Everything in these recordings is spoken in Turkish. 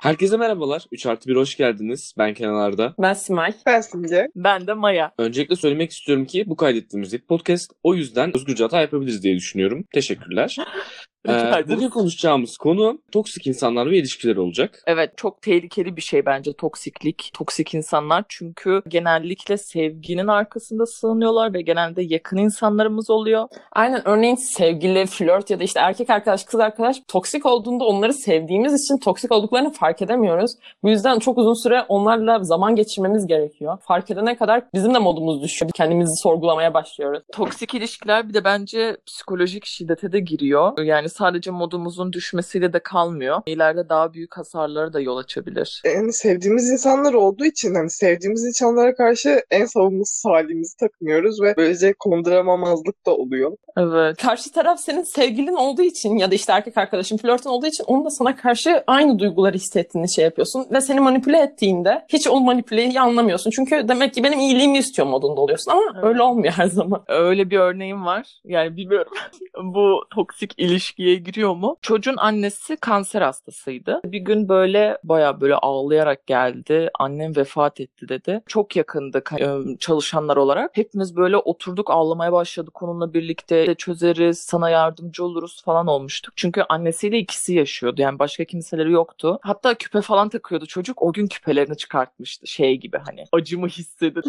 Herkese merhabalar. 3 artı 1 hoş geldiniz. Ben Kenan Arda. Ben Simay. Ben Simge. Ben de Maya. Öncelikle söylemek istiyorum ki bu kaydettiğimiz ilk podcast. O yüzden özgürce hata yapabiliriz diye düşünüyorum. Teşekkürler. Ee, bugün konuşacağımız konu toksik insanlar ve ilişkiler olacak. Evet çok tehlikeli bir şey bence toksiklik, toksik insanlar. Çünkü genellikle sevginin arkasında sığınıyorlar ve genelde yakın insanlarımız oluyor. Aynen örneğin sevgili, flört ya da işte erkek arkadaş, kız arkadaş toksik olduğunda onları sevdiğimiz için toksik olduklarını fark edemiyoruz. Bu yüzden çok uzun süre onlarla zaman geçirmemiz gerekiyor. Fark edene kadar bizim de modumuz düşüyor. Kendimizi sorgulamaya başlıyoruz. Toksik ilişkiler bir de bence psikolojik şiddete de giriyor. Yani sadece modumuzun düşmesiyle de kalmıyor. İleride daha büyük hasarlara da yol açabilir. Yani sevdiğimiz insanlar olduğu için hani sevdiğimiz insanlara karşı en savunmasız halimizi takmıyoruz ve böylece konduramamazlık da oluyor. Evet. Karşı taraf senin sevgilin olduğu için ya da işte erkek arkadaşın, flörtün olduğu için onun da sana karşı aynı duyguları hissettiğini şey yapıyorsun. Ve seni manipüle ettiğinde hiç o manipuleyi anlamıyorsun. Çünkü demek ki benim iyiliğimi istiyor modunda oluyorsun ama Evet. öyle olmuyor her zaman. Öyle bir örneğim var. Yani bilmiyorum bu toksik ilişkiye giriyor mu? Çocuğun annesi kanser hastasıydı. Bir gün böyle baya böyle ağlayarak geldi. Annem vefat etti dedi. Çok yakındık e, çalışanlar olarak. Hepimiz böyle oturduk ağlamaya başladık onunla birlikte. "De Çözeriz, sana yardımcı oluruz falan olmuştuk. Çünkü annesiyle ikisi yaşıyordu. Yani başka kimseleri yoktu. Hatta küpe falan takıyordu çocuk. O gün küpelerini çıkartmıştı. Şey gibi hani acımı hissedin.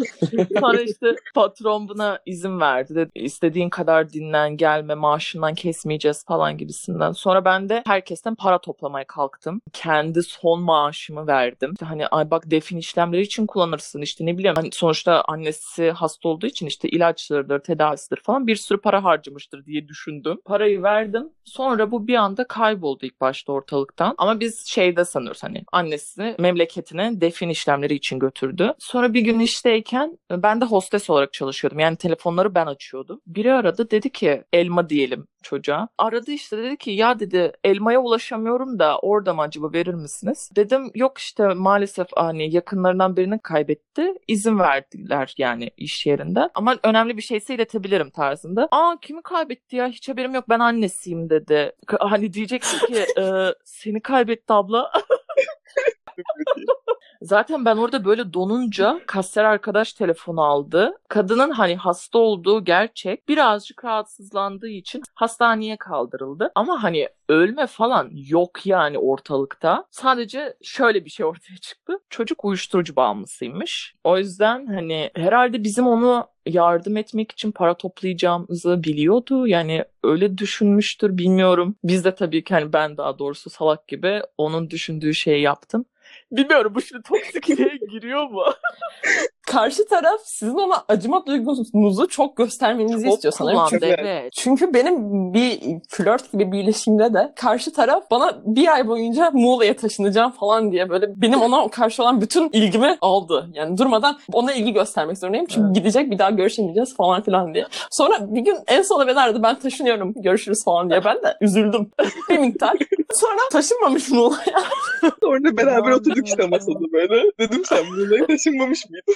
Sonra işte patron buna izin verdi. Dedi, istediğin kadar dinlen, gelme, maaşından kesmeyeceğiz falan gibisinden. Sonra ben de herkesten para toplamaya kalktım. Kendi son maaşımı verdim. İşte hani ay bak defin işlemleri için kullanırsın işte ne bileyim. Hani sonuçta annesi hasta olduğu için işte ilaçlarıdır, tedavisidir falan bir sürü para harcamıştır diye düşündüm. Parayı verdim. Sonra bu bir anda kayboldu ilk başta ortalıktan. Ama biz şeyde sanıyoruz hani annesi memleketine defin işlemleri için götürdü. Sonra bir gün işteyken ben de hostes olarak çalışıyordum. Yani telefonları ben açıyordum. Biri aradı dedi ki elma diyelim çocuğa. Aradı işte dedi ki ya dedi elmaya ulaşamıyorum da orada mı acaba verir misiniz? Dedim yok işte maalesef hani yakınlarından birini kaybetti. İzin verdiler yani iş yerinden. Ama önemli bir şeyse iletebilirim tarzında. Aa kimi kaybetti ya hiç haberim yok ben annesiyim dedi. Hani diyeceksin ki "E, seni kaybetti abla. Zaten ben orada böyle donunca kasyer arkadaş telefonu aldı. Kadının hani hasta olduğu gerçek. Birazcık rahatsızlandığı için hastaneye kaldırıldı. Ama hani ölme falan yok yani ortalıkta. Sadece şöyle bir şey ortaya çıktı. Çocuk uyuşturucu bağımlısıymış. O yüzden hani herhalde bizim onu yardım etmek için para toplayacağımızı biliyordu. Yani öyle düşünmüştür bilmiyorum. Biz de tabii ki hani ben daha doğrusu salak gibi onun düşündüğü şeyi yaptım. Bilmiyorum bu şimdi toksikliğe giriyor mu? Karşı taraf sizin ona acıma duygunuzu çok göstermenizi Çok istiyor sanırım. Çünkü Evet. Çünkü benim bir flört gibi bir ilişkimde de karşı taraf bana bir ay boyunca Muğla'ya taşınacağım falan diye böyle benim ona karşı olan bütün ilgimi aldı. Yani durmadan ona ilgi göstermek zorundayım. Çünkü Evet. gidecek bir daha görüşemeyeceğiz falan filan diye. Sonra bir gün en sona beni aradı ben taşınıyorum görüşürüz falan diye. Ben de üzüldüm bir miktar. Sonra taşınmamış Muğla'ya. Sonra beraber oturduk işte masada böyle. Dedim sen bunları taşınmamış mıydın?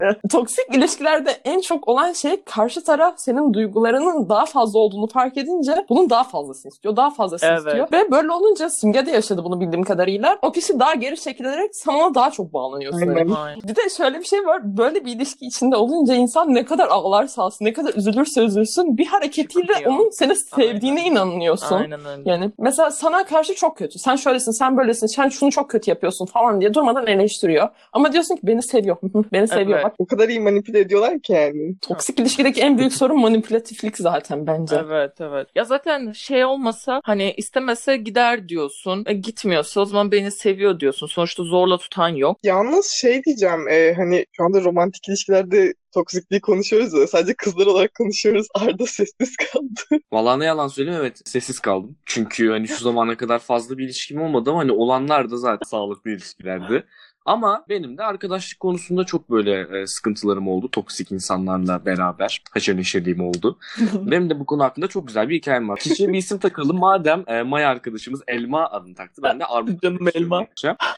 Toksik ilişkilerde en çok olan şey karşı taraf senin duygularının daha fazla olduğunu fark edince bunun daha fazlasını istiyor, daha fazlasını Evet. istiyor. Ve böyle olunca Simge de yaşadı bunu bildiğim kadarıyla. O kişi daha geri çekilerek sana daha çok bağlanıyor sanırım. Aynen. Aynen. Bir de şöyle bir şey var. Böyle bir ilişki içinde olunca insan ne kadar ağlarsa alsın, ne kadar üzülürse üzülsün bir hareketiyle Çıkıyor. onun seni sevdiğine Aynen. inanıyorsun. Aynen öyle. Yani mesela sana karşı çok kötü. Sen şöylesin, sen böylesin, sen şunu çok kötü yapıyorsun falan diye durmadan eleştiriyor. Ama diyorsun ki beni seviyor. beni seviyor. Evet. Bak O kadar iyi manipüle ediyorlar ki yani. toksik ilişkideki en büyük sorun manipülatiflik zaten bence. Evet evet. Ya zaten şey olmasa hani istemese gider diyorsun. E, gitmiyorsa o zaman beni seviyor diyorsun. Sonuçta zorla tutan yok. Yalnız şey diyeceğim e, hani şu anda romantik ilişkilerde toksikliği konuşuyoruz ya sadece kızlar olarak konuşuyoruz. Arda sessiz kaldı. Vallahi ne yalan söyleyeyim evet sessiz kaldım. Çünkü hani şu zamana kadar fazla bir ilişkim olmadı ama hani olanlar da zaten sağlıklı ilişkilerdi. Ama benim de arkadaşlık konusunda çok böyle e, sıkıntılarım oldu. Toksik insanlarla beraber haşır neşirliğim oldu. benim de bu konu hakkında çok güzel bir hikayem var. Kişiye bir isim takalım. Madem e, Maya arkadaşımız Elma adını taktı. Ben de Armut Canım Elma.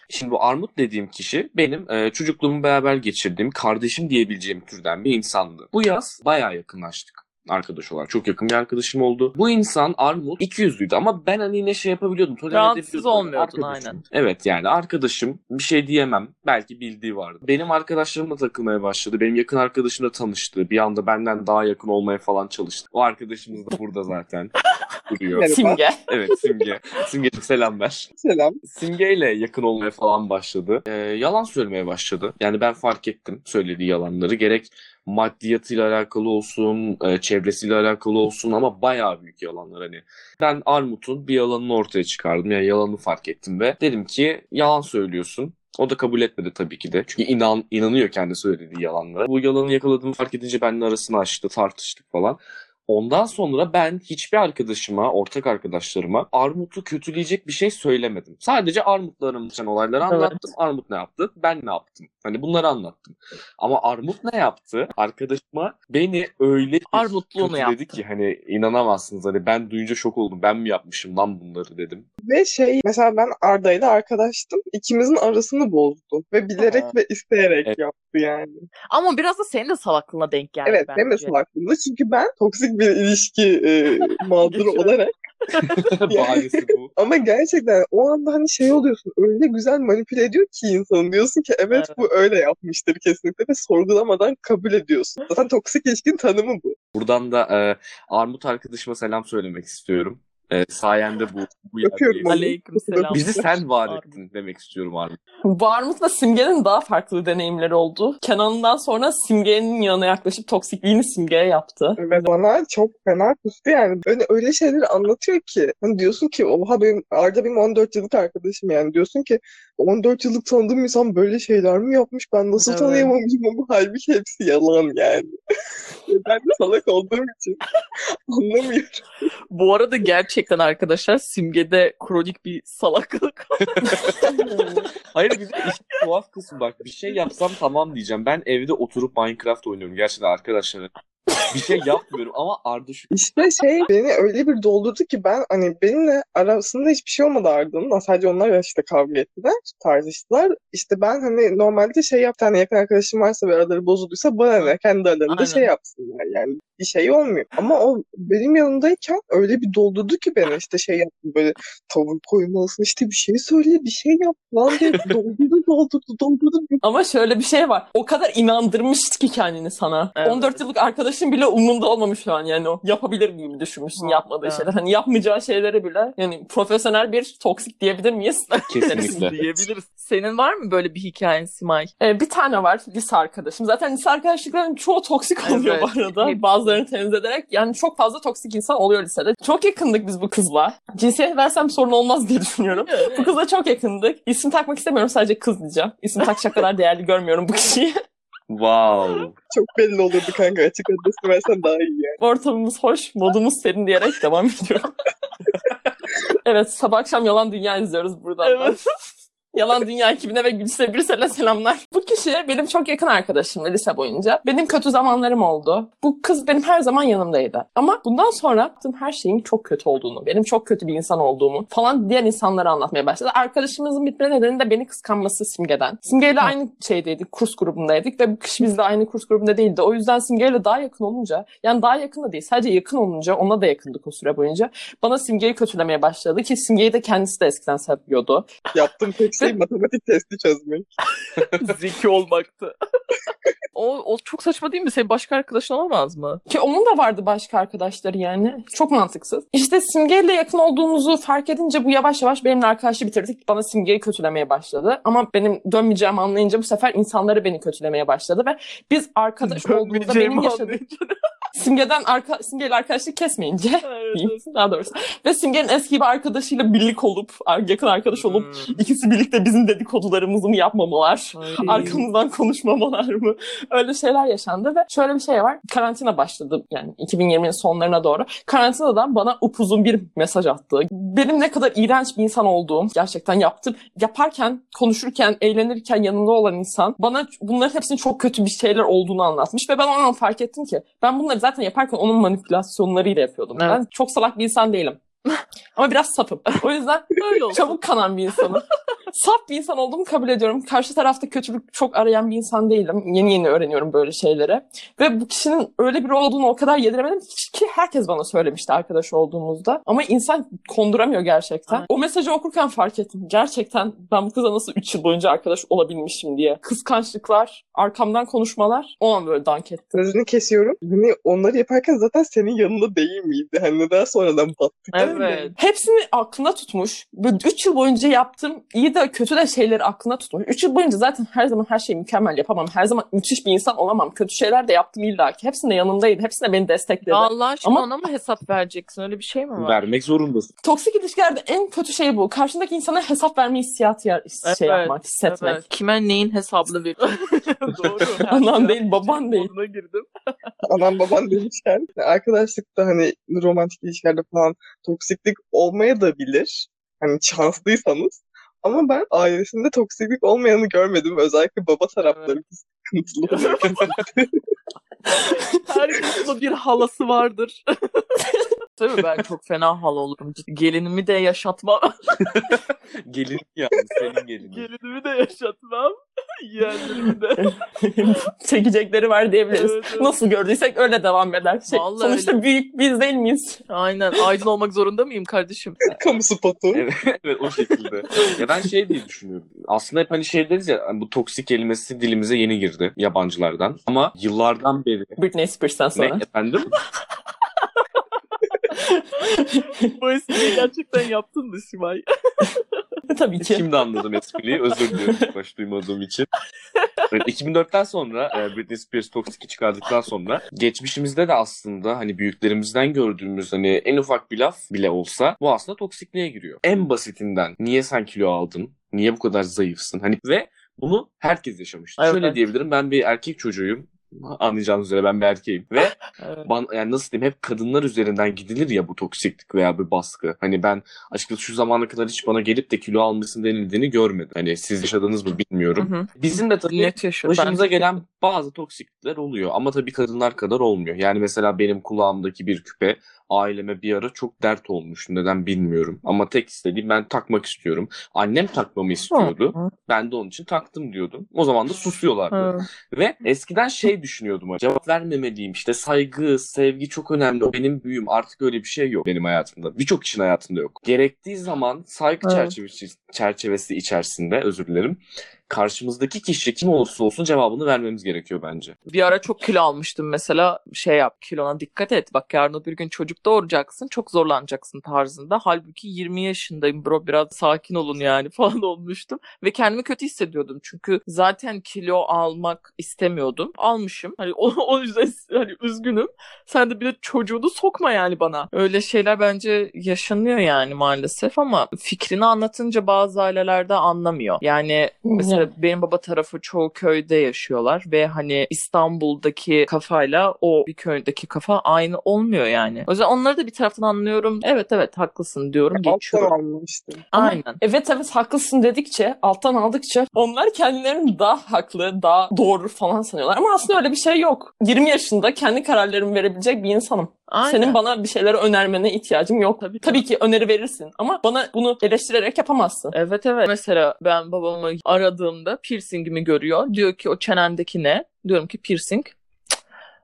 Şimdi bu Armut dediğim kişi benim e, çocukluğumu beraber geçirdiğim kardeşim diyebileceğim türden bir insandı. Bu yaz bayağı yakınlaştık. Arkadaş olarak. Çok yakın bir arkadaşım oldu. Bu insan Armut 200'lüydü ama ben hani yine şey yapabiliyordum. Rahatsız edebiliyordum. olmuyordun, Arkadaşım. aynen. Evet yani arkadaşım bir şey diyemem. Belki bildiği vardı. Benim arkadaşlarımla takılmaya başladı. Benim yakın arkadaşımla tanıştı. Bir anda benden daha yakın olmaya falan çalıştı. O arkadaşımız da burada zaten duruyor. Simge. Evet Simge. Simge'cim selam ver. Selam. Simge'yle yakın olmaya falan başladı. Ee, yalan söylemeye başladı. Yani ben fark ettim söylediği yalanları. Gerek maddiyatıyla alakalı olsun, e, çevresiyle alakalı olsun ama bayağı büyük yalanlar hani. Ben Armut'un bir yalanını ortaya çıkardım. Yani yalanını fark ettim ve dedim ki yalan söylüyorsun. O da kabul etmedi tabii ki de. Çünkü inan, inanıyor kendi söylediği yalanlara. Bu yalanı yakaladığımı fark edince benimle arasını açtı, tartıştık falan. Ondan sonra ben hiçbir arkadaşıma, ortak arkadaşlarıma Armut'u kötüleyecek bir şey söylemedim. Sadece Armut'la aramızdan olayları Evet. anlattım. Armut ne yaptı? Ben ne yaptım? Hani bunları anlattım. Ama Armut ne yaptı? Arkadaşıma beni öyle kötüledi yaptı. ki hani inanamazsınız. Hani ben duyunca şok oldum. Ben mi yapmışım lan bunları dedim. Ve şey mesela ben Arda ile arkadaştım. İkimizin arasını bozdu. Ve bilerek ve isteyerek Evet. yaptı yani. Ama biraz da senin de salaklığına denk geldi evet bence. benim de salaklığımda. Çünkü ben toksik bir ilişki e, mağduru Geçiyorum. olarak Bahanesi bu. ama gerçekten o anda hani şey oluyorsun öyle güzel manipüle ediyor ki insanı diyorsun ki evet, Evet. bu öyle yapmıştır kesinlikle ve sorgulamadan kabul ediyorsun. Zaten toksik ilişkinin tanımı bu. Buradan da e, Armut arkadaşıma selam söylemek istiyorum. E, sayende bu, bu yerdeyiz. Aleyküm selam. Bizi sen var ettin demek istiyorum Armut. Varmut'la Simge'nin daha farklı deneyimleri oldu. Kenan'dan sonra Simge'nin yanına yaklaşıp toksikliğini Simge'ye yaptı. Ve bana çok fena kustu yani. Öyle, öyle şeyleri anlatıyor ki. Hani diyorsun ki oha benim Arda benim 14 yıllık arkadaşım yani. Diyorsun ki 14 yıllık tanıdığım insan böyle şeyler mi yapmış? Ben nasıl Evet. tanıyamamışım ama halbuki hepsi yalan yani. ben de salak olduğum için anlamıyorum. Bu arada gerçekten arkadaşlar Simge'de kronik bir salaklık. Hayır bir de işin tuhaf kısmı bak bir şey yapsam tamam diyeceğim. Ben evde oturup Minecraft oynuyorum gerçekten arkadaşlar. Bir şey yapmıyorum ama Arda şu İşte şey beni öyle bir doldurdu ki ben hani benimle arasında hiçbir şey olmadı Arda'nın. Sadece onlar işte kavga ettiler, tartıştılar. İşte ben hani normalde şey yap, bir tane yakın arkadaşım varsa ve araları bozulduysa bana ne? Kendi aralarında Aynen. şey yapsınlar yani. Bir şey olmuyor. Ama o benim yanımdayken öyle bir doldurdu ki beni işte şey yaptı böyle tavır koymalısın işte bir şey söyle bir şey yap lan diye doldurdu doldurdu doldurdu. Ama şöyle bir şey var. O kadar inandırmıştı ki kendini sana. Evet. 14 yıllık arkadaşın bile umurunda olmamış şu an yani o. Yapabilir miyim düşünmüşsün Ha, yapmadığı evet. şeyler. Hani yapmayacağı şeyleri bile yani profesyonel bir toksik diyebilir miyiz? kesinlikle. diyebiliriz. Senin var mı böyle bir hikayen Simay? Ee, bir tane var lise arkadaşım. Zaten lise arkadaşlıkların çoğu toksik oluyor Evet, bu arada. hepsi. Bazılarını temiz ederek. Yani çok fazla toksik insan oluyor lisede. Çok yakındık biz bu kızla. Cinsiyet versem sorun olmaz diye düşünüyorum. bu kızla çok yakındık. İsim takmak istemiyorum sadece kız diyeceğim. İsim takacak kadar değerli görmüyorum bu kişiyi. Wow. Çok belli olurdu kanka açık adresi versen daha iyi yani. Ortamımız hoş, modumuz serin diyerek devam ediyorum. evet sabah akşam Yalan Dünya izliyoruz buradan. da. Evet. Yalan Dünya ekibine ve Gülse Birsel'e selamlar. Bu kişi benim çok yakın arkadaşımdı lise boyunca. Benim kötü zamanlarım oldu. Bu kız benim her zaman yanımdaydı. Ama bundan sonra yaptığım her şeyin çok kötü olduğunu, benim çok kötü bir insan olduğumu falan diğer insanlara anlatmaya başladı. Arkadaşımızın bitme nedeni de beni kıskanması Simge'den. Simge'yle aynı şeydeydik, kurs grubundaydık ve bu kişi bizle aynı kurs grubunda değildi. O yüzden Simge'yle daha yakın olunca, yani daha yakın da değil, sadece yakın olunca ona da yakındık o süre boyunca. Bana Simge'yi kötülemeye başladı ki Simge'yi de kendisi de eskiden seviyordu. Yaptığım tek şey matematik testi çözmek. Zeki olmaktı. o, o çok saçma değil mi? Senin başka arkadaşın olamaz mı? Ki onun da vardı başka arkadaşları yani. Çok mantıksız. İşte Simge'yle yakın olduğumuzu fark edince bu yavaş yavaş benimle arkadaşı bitirdik. Bana Simge'yi kötülemeye başladı. Ama benim dönmeyeceğimi anlayınca bu sefer insanları beni kötülemeye başladı ve biz arkadaş olduğumuzda benim yaşadığım. Simge'den arka, Simge'yle arkadaşlık kesmeyince Evet, diyeyim daha doğrusu. Ve Simge'nin eski bir arkadaşıyla birlik olup, yakın arkadaş olup Hmm. ikisi birlikte bizim dedikodularımızı mı yapmamalar? Ay. arkamızdan konuşmamalar mı? Öyle şeyler yaşandı ve şöyle bir şey var. Karantina başladı yani 2020'nin sonlarına doğru. Karantinadan bana upuzun bir mesaj attı. Benim ne kadar iğrenç bir insan olduğum gerçekten yaptım. Yaparken, konuşurken, eğlenirken yanında olan insan bana bunların hepsinin çok kötü bir şeyler olduğunu anlatmış ve ben o an fark ettim ki ben bunları zaten yaparken onun manipülasyonlarıyla yapıyordum. Evet. Ben çok salak bir insan değilim. Ama biraz sapım. O yüzden Öyle oldu. çabuk kanan bir insanım. Saf bir insan olduğumu kabul ediyorum. Karşı tarafta kötülük çok arayan bir insan değilim. Yeni yeni öğreniyorum böyle şeyleri. Ve bu kişinin öyle biri olduğunu o kadar yediremedim ki herkes bana söylemişti arkadaş olduğumuzda. Ama insan konduramıyor gerçekten. Aynen. O mesajı okurken fark ettim. Gerçekten ben bu kıza nasıl 3 yıl boyunca arkadaş olabilmişim diye. Kıskançlıklar, arkamdan konuşmalar o an böyle dank etti. Sözünü kesiyorum. Hani onları yaparken zaten senin yanında değil miydi? Hani neden sonradan battık? Evet. Hepsini aklında tutmuş. Böyle 3 yıl boyunca yaptığım iyi de kötü de şeyleri aklında tutmuş. 3 yıl boyunca zaten her zaman her şeyi mükemmel yapamam. Her zaman müthiş bir insan olamam. Kötü şeyler de yaptım illa ki. Hepsinde yanımdaydı. Hepsinde beni destekledi. Allah aşkına Ama- ona mı hesap vereceksin? Öyle bir şey mi var? Vermek zorundasın. Toksik ilişkilerde en kötü şey bu. Karşındaki insana hesap verme hissiyatı ya- şey Evet, yapmak, hissetmek. Evet. Kime neyin hesabını veriyor? Doğru. Anan değil, baban değil. Moduna girdim. Anam baban demişken arkadaşlıkta hani romantik ilişkilerde falan toksiklik olmaya da bilir. Hani şanslıysanız. Ama ben ailesinde toksiklik olmayanı görmedim. Özellikle baba tarafları sıkıntılı oluyor. Herkesin bir halası vardır. Tabii ben çok fena hal olurum. Gelinimi de yaşatmam. Gelin yani senin gelinin. Gelinimi de yaşatmam. Yeğenlerimi de. Çekecekleri var diyebiliriz. Evet, evet. Nasıl gördüysek öyle devam eder. Şey, Vallahi sonuçta büyük biz değil miyiz? Aynen. Aydın olmak zorunda mıyım kardeşim? Kamu spotu. Evet, evet o şekilde. ya ben şey diye düşünüyorum. Aslında hep hani şey deriz ya hani bu toksik kelimesi dilimize yeni girdi yabancılardan. Ama yıllardan beri Britney Spears'tan ne sonra. efendim? Bu espriyi gerçekten yaptın mı Simay? Tabii ki. Şimdi anladım espriyi. Özür diliyorum ilk baş duymadığım için. Evet, 2004'ten sonra e, Britney Spears Toxic'i çıkardıktan sonra geçmişimizde de aslında hani büyüklerimizden gördüğümüz hani en ufak bir laf bile olsa bu aslında toksikliğe giriyor. En basitinden niye sen kilo aldın? Niye bu kadar zayıfsın? Hani ve bunu herkes yaşamıştır. Evet. Şöyle diyebilirim ben bir erkek çocuğuyum. Anlayacağınız üzere ben bir erkeğim. Ve Evet. ban, yani nasıl diyeyim hep kadınlar üzerinden gidilir ya bu toksiklik veya bir baskı. Hani ben açıkçası şu zamana kadar hiç bana gelip de kilo almışsın denildiğini görmedim. Hani siz yaşadınız mı bilmiyorum. Hı hı. Bizim de tabii Net yaşıyor. başımıza Ben- gelen bazı toksiklikler oluyor ama tabii kadınlar kadar olmuyor. Yani mesela benim kulağımdaki bir küpe aileme bir ara çok dert olmuş. Neden bilmiyorum. Ama tek istediğim ben takmak istiyorum. Annem takmamı istiyordu. Ben de onun için taktım diyordum. O zaman da susuyorlardı. Ve eskiden şey düşünüyordum. Cevap vermemeliyim. İşte saygı, sevgi çok önemli. O benim büyüğüm. Artık öyle bir şey yok benim hayatımda. Birçok kişinin hayatında yok. Gerektiği zaman saygı çerçevesi, çerçevesi içerisinde özür dilerim. Karşımızdaki kişi kim olursa olsun cevabını vermemiz gerekiyor bence. Bir ara çok kilo almıştım mesela şey yap kilona dikkat et bak yarın bir gün çocuk doğuracaksın çok zorlanacaksın tarzında. Halbuki 20 yaşındayım bro biraz sakin olun yani falan olmuştum. Ve kendimi kötü hissediyordum çünkü zaten kilo almak istemiyordum. Almışım hani o, o yüzden hani üzgünüm. Sen de bir de çocuğunu sokma yani bana. Öyle şeyler bence yaşanıyor yani maalesef ama fikrini anlatınca bazı ailelerde anlamıyor. Yani Mesela benim baba tarafı çoğu köyde yaşıyorlar ve hani İstanbul'daki kafayla o bir köydeki kafa aynı olmuyor yani. O yüzden onları da bir taraftan anlıyorum. Evet evet haklısın diyorum Alttan geçiyorum. almıştım. Aynen. Evet evet haklısın dedikçe, alttan aldıkça onlar kendilerini daha haklı, daha doğru falan sanıyorlar. Ama aslında öyle bir şey yok. 20 yaşında kendi kararlarımı verebilecek bir insanım. Aynen. Senin bana bir şeyleri önermene ihtiyacım yok. Tabii, Tabii, tabii. ki öneri verirsin ama bana bunu eleştirerek yapamazsın. Evet evet. Mesela ben babamı aradığımda piercingimi görüyor. Diyor ki o çenendeki ne? Diyorum ki piercing. Cık,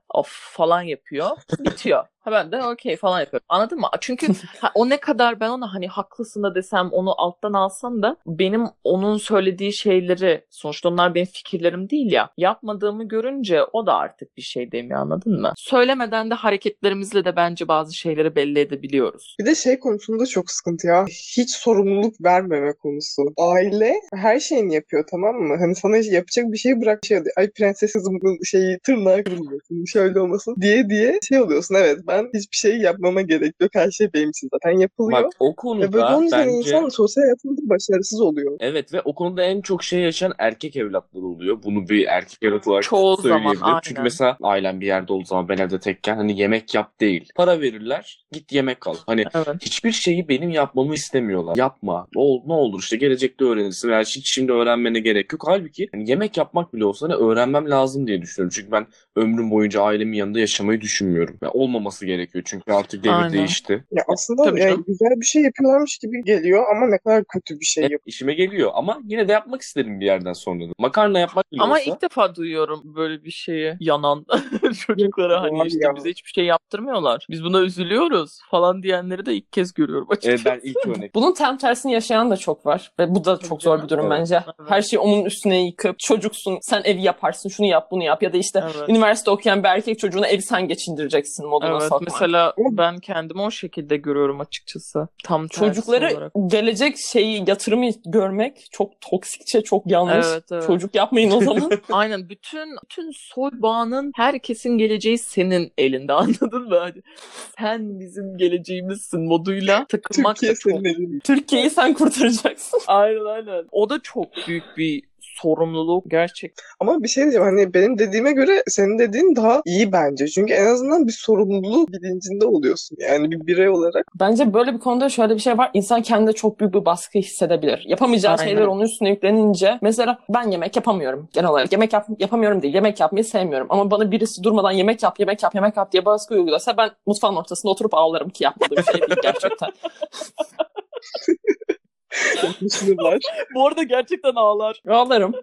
Of falan yapıyor. Bitiyor. Ha ben de okey falan yapıyorum. Anladın mı? Çünkü o ne kadar ben ona hani haklısın da desem onu alttan alsam da benim onun söylediği şeyleri sonuçta onlar benim fikirlerim değil ya. Yapmadığımı görünce o da artık bir şey demiyor anladın mı? Söylemeden de hareketlerimizle de bence bazı şeyleri belli edebiliyoruz. Bir de şey konusunda çok sıkıntı ya. Hiç sorumluluk vermeme konusu. Aile her şeyini yapıyor tamam mı? Hani sana yapacak bir şey bırak şey. Ay prenses kızımın şeyi tırnağı kırılmasın, şöyle olmasın diye diye şey oluyorsun. Evet ben hiçbir şey yapmama gerek yok. Her şey benim için zaten yapılıyor. Bak o Ve böyle konuda olunca bence... insan sosyal hayatında başarısız oluyor. Evet ve o konuda en çok şey yaşayan erkek evlatları oluyor. Bunu bir erkek evlat olarak Çoğu zaman, söyleyebilirim. Çünkü aynen. mesela ailem bir yerde olduğu zaman ben evde tekken hani yemek yap değil. Para verirler git yemek al. Hani Evet. hiçbir şeyi benim yapmamı istemiyorlar. Yapma. Ne, ol, ne olur işte gelecekte öğrenirsin veya hiç şimdi öğrenmene gerek yok. Halbuki hani yemek yapmak bile olsa hani öğrenmem lazım diye düşünüyorum. Çünkü ben ömrüm boyunca ailemin yanında yaşamayı düşünmüyorum. Yani olmaması olması gerekiyor. Çünkü artık devir Aynen. değişti. Ya aslında Tabii yani canım. güzel bir şey yapıyorlarmış gibi geliyor ama ne kadar kötü bir şey yapıyor. işime geliyor ama yine de yapmak istedim bir yerden sonra. Makarna yapmak bile Ama ilk defa duyuyorum böyle bir şeye yanan çocuklara hani Var işte ya. bize hiçbir şey yaptırmıyorlar. Biz buna üzülüyoruz falan diyenleri de ilk kez görüyorum Evet, açıkçası. ben ilk örnek. Bunun tam tersini yaşayan da çok var. Ve bu da çok zor bir durum Evet. bence. Evet. Her şeyi onun üstüne yıkıp çocuksun sen evi yaparsın şunu yap bunu yap ya da işte Evet. üniversite okuyan bir erkek çocuğuna evi sen geçindireceksin moduna Evet sokmak. mesela ben kendimi o şekilde görüyorum açıkçası. Tam olarak. gelecek şeyi yatırımı görmek çok toksikçe çok yanlış. Evet, evet. Çocuk yapmayın o zaman. Aynen bütün bütün soy bağının herkesin geleceği senin elinde anladın mı? Hani sen bizim geleceğimizsin moduyla takılmak Türkiye da çok. Türkiye'yi sen kurtaracaksın. Aynen aynen. O da çok büyük bir sorumluluk gerçekten. Ama bir şey diyeceğim hani benim dediğime göre senin dediğin daha iyi bence. Çünkü en azından bir sorumluluk bilincinde oluyorsun. Yani bir birey olarak. Bence böyle bir konuda şöyle bir şey var. İnsan kendinde çok büyük bir baskı hissedebilir. Yapamayacağı Aynen. şeyler onun üstüne yüklenince mesela ben yemek yapamıyorum genel olarak. Yemek yap yapamıyorum değil. Yemek yapmayı sevmiyorum. Ama bana birisi durmadan yemek yap, yemek yap, yemek yap diye baskı uygulasa ben mutfağın ortasında oturup ağlarım ki yapmadığım şey değil gerçekten. Düşünürler. Bu arada gerçekten ağlar. ağlarım.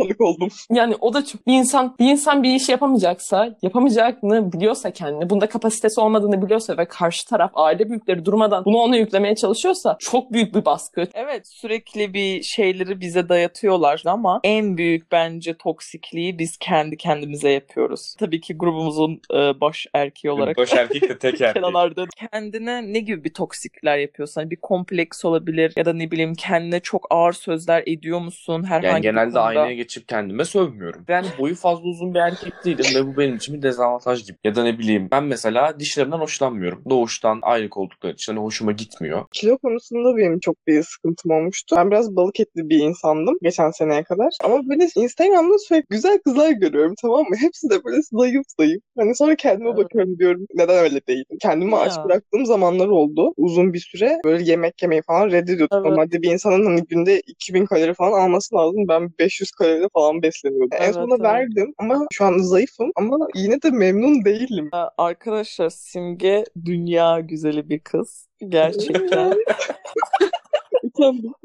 Tanık oldum. Yani o da çok bir insan bir insan bir işi yapamayacaksa, yapamayacağını biliyorsa kendini, bunda kapasitesi olmadığını biliyorsa ve karşı taraf aile büyükleri durmadan bunu ona yüklemeye çalışıyorsa çok büyük bir baskı. Evet sürekli bir şeyleri bize dayatıyorlar ama en büyük bence toksikliği biz kendi kendimize yapıyoruz. Tabii ki grubumuzun e, baş erkeği olarak. Baş erkek de tek erkek. Kenan Arda kendine ne gibi bir toksikler yapıyorsun? Hani bir kompleks olabilir ya da ne bileyim kendine çok ağır sözler ediyor musun herhangi Yani genelde konuda? aynaya geçip kendime sövmüyorum. Yani boyu fazla uzun bir erkek değilim ve bu benim için bir dezavantaj gibi. Ya da ne bileyim ben mesela dişlerimden hoşlanmıyorum. Doğuştan ayrık oldukları için hani hoşuma gitmiyor. Kilo konusunda benim çok bir sıkıntım olmuştu. Ben biraz balık etli bir insandım geçen seneye kadar. Ama böyle Instagram'da sürekli güzel kızlar görüyorum tamam mı? Hepsi de böyle zayıf zayıf. Hani sonra kendime Evet. bakıyorum diyorum neden öyle değilim. Kendimi aç Ya. bıraktığım zamanlar oldu. Uzun bir süre böyle yemek yemeyi falan reddediyordum. Evet. Normalde bir insanın hani günde 2000 kalori falan alması lazım. Ben 500 kalori falan besleniyordum. en Evet, sonunda evet. verdim ama şu an zayıfım ama yine de memnun değilim. Arkadaşlar Simge dünya güzeli bir kız. Gerçekten.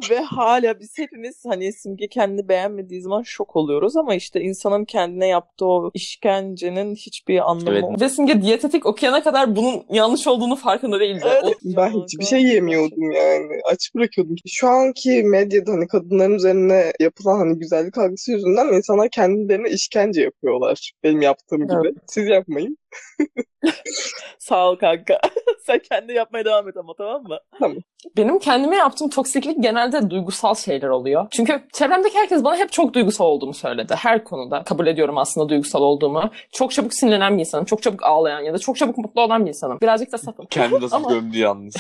Ve hala biz hepimiz hani Simge kendini beğenmediği zaman şok oluyoruz ama işte insanın kendine yaptığı o işkencenin hiçbir anlamı Evet. olmuyor. Ve Simge diyetetik okuyana kadar bunun yanlış olduğunu farkında değildi. Evet. O- Ben hiçbir şey yemiyordum yani. Aç bırakıyordum. Şu anki medyada hani kadınların üzerine yapılan hani güzellik algısı yüzünden insanlar kendilerine işkence yapıyorlar. Benim yaptığım gibi. Evet. Siz yapmayın. Sağ ol kanka. Sen kendi yapmaya devam et ama tamam mı? Benim kendime yaptığım toksiklik genelde duygusal şeyler oluyor. Çünkü çevremdeki herkes bana hep çok duygusal olduğumu söyledi. Her konuda kabul ediyorum aslında duygusal olduğumu. Çok çabuk sinirlenen bir insanım. Çok çabuk ağlayan ya da çok çabuk mutlu olan bir insanım. Birazcık da safım. Kendi nasıl Ama- gömdü yalnız.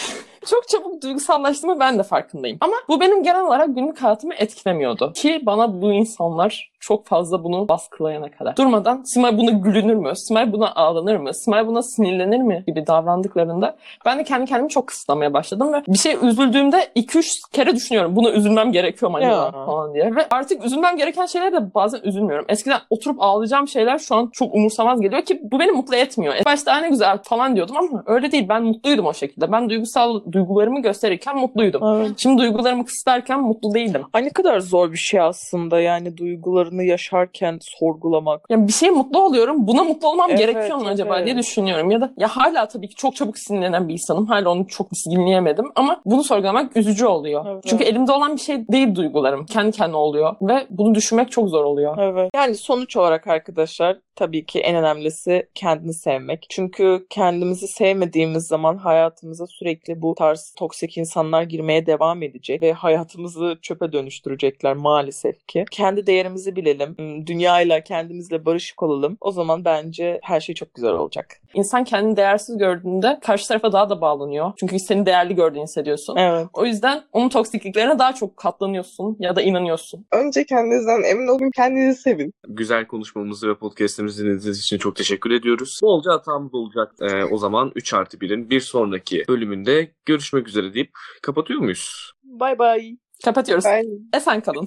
Çok çabuk duygusallaştığımı ben de farkındayım. Ama bu benim genel olarak günlük hayatımı etkilemiyordu. Ki bana bu insanlar çok fazla bunu baskılayana kadar. Durmadan Simay buna gülünür mü? Simay buna ağlanır mı? Simay buna sinirlenir mi? gibi davrandıklarında ben de kendi kendimi çok kısıtlamaya başladım ve bir şey üzüldüğümde 2-3 kere düşünüyorum. Buna üzülmem gerekiyor mu acaba falan diye. Ve artık üzülmem gereken şeylere de bazen üzülmüyorum. Eskiden oturup ağlayacağım şeyler şu an çok umursamaz geliyor ki bu beni mutlu etmiyor. Başta "Ay ne güzel falan diyordum ama öyle değil. Ben mutluydum o şekilde. Ben duygusal duygularımı gösterirken mutluydum. Evet. Şimdi duygularımı kısıtlarken mutlu değildim. Ay ne kadar zor bir şey aslında yani duygularını yaşarken sorgulamak. Yani bir şeye mutlu oluyorum. Buna mutlu olmam Evet, gerekiyor mu acaba evet. diye düşünüyorum. Ya da ya hala tabii ki çok çabuk sinirlenen bir insanım. Hala onu çok dinleyemedim ama bunu sorgulamak üzücü oluyor. Evet. Çünkü elimde olan bir şey değil duygularım. Kendi kendine oluyor ve bunu düşünmek çok zor oluyor. Evet. Yani sonuç olarak arkadaşlar tabii ki en önemlisi kendini sevmek. Çünkü kendimizi sevmediğimiz zaman hayatımıza sürekli bu tarz toksik insanlar girmeye devam edecek ve hayatımızı çöpe dönüştürecekler maalesef ki. Kendi değerimizi bilelim. Dünyayla kendimizle barışık olalım. O zaman bence her şey çok güzel olacak. İnsan kendini değersiz gördüğünde karşı tarafa daha da bağlanıyor. Çünkü seni değerli gördüğünü hissediyorsun. Evet. O yüzden onun toksikliklerine daha çok katlanıyorsun ya da inanıyorsun. Önce kendinizden emin olun. Kendinizi sevin. Güzel konuşmamızı ve podcastimizi dinlediğiniz için çok teşekkür ediyoruz. Bolca hatamız olacak. Ee, o zaman 3 artı 1'in bir sonraki bölümünde görüşmek üzere deyip kapatıyor muyuz? Bye bye. Kapatıyoruz. Ben Esen kalın.